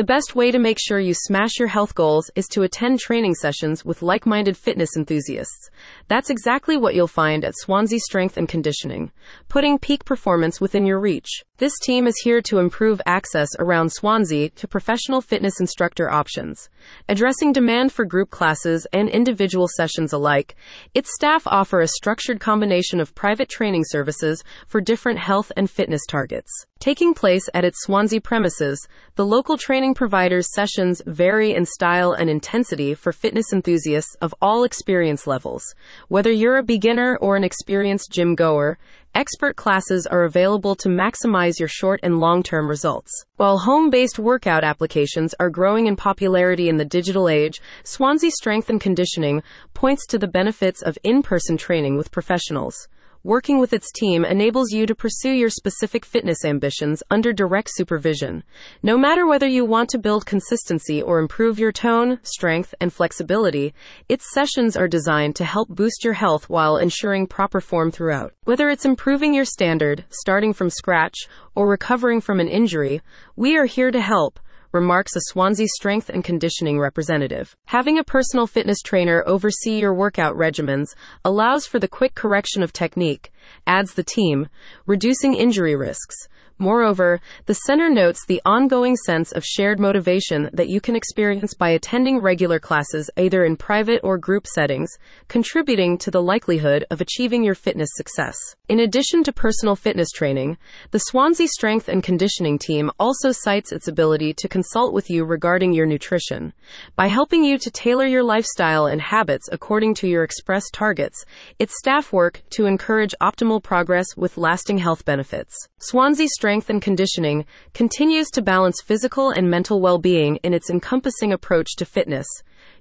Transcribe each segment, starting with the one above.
The best way to make sure you smash your health goals is to attend training sessions with like minded fitness enthusiasts. That's exactly what you'll find at Swansea Strength and Conditioning, putting peak performance within your reach. This team is here to improve access around Swansea to professional fitness instructor options. Addressing demand for group classes and individual sessions alike, its staff offer a structured combination of private training services for different health and fitness targets. Taking place at its Swansea premises, the local training provider's sessions vary in style and intensity for fitness enthusiasts of all experience levels. Whether you're a beginner or an experienced gym goer, Expert classes are available to maximize your short and long term results. While home based workout applications are growing in popularity in the digital age, Swansea Strength and Conditioning points to the benefits of in person training with professionals working with its team enables you to pursue your specific fitness ambitions under direct supervision. No matter whether you want to build consistency or improve your tone, strength, and flexibility, its sessions are designed to help boost your health while ensuring proper form throughout. Whether it's improving your standard, starting from scratch, or recovering from an injury, we are here to help remarks a Swansea strength and conditioning representative. Having a personal fitness trainer oversee your workout regimens allows for the quick correction of technique, adds the team, reducing injury risks. Moreover, the center notes the ongoing sense of shared motivation that you can experience by attending regular classes either in private or group settings, contributing to the likelihood of achieving your fitness success. In addition to personal fitness training, the Swansea Strength and Conditioning team also cites its ability to consult with you regarding your nutrition. By helping you to tailor your lifestyle and habits according to your expressed targets, its staff work to encourage optimal progress with lasting health benefits. Swansea Strength strength and conditioning continues to balance physical and mental well being in its encompassing approach to fitness.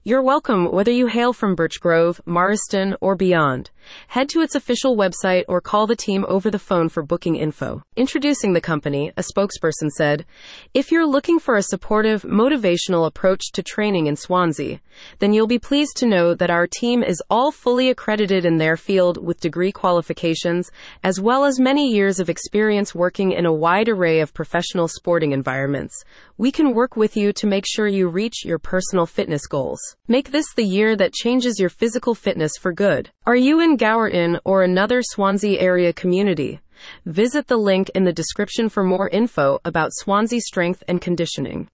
You're welcome whether you hail from Birch Grove, or beyond. Head to its official website or call the team over the phone for booking info. Introducing the company, a spokesperson said, If you're looking for a supportive, motivational approach to training in Swansea, then you'll be pleased to know that our team is all fully accredited in their field with degree qualifications, as well as many years of experience working in a wide array of professional sporting environments. We can work with you to make sure you reach your personal fitness goals. Make this the year that changes your physical fitness for good. Are you in Gowerton or another Swansea area community? Visit the link in the description for more info about Swansea Strength and Conditioning.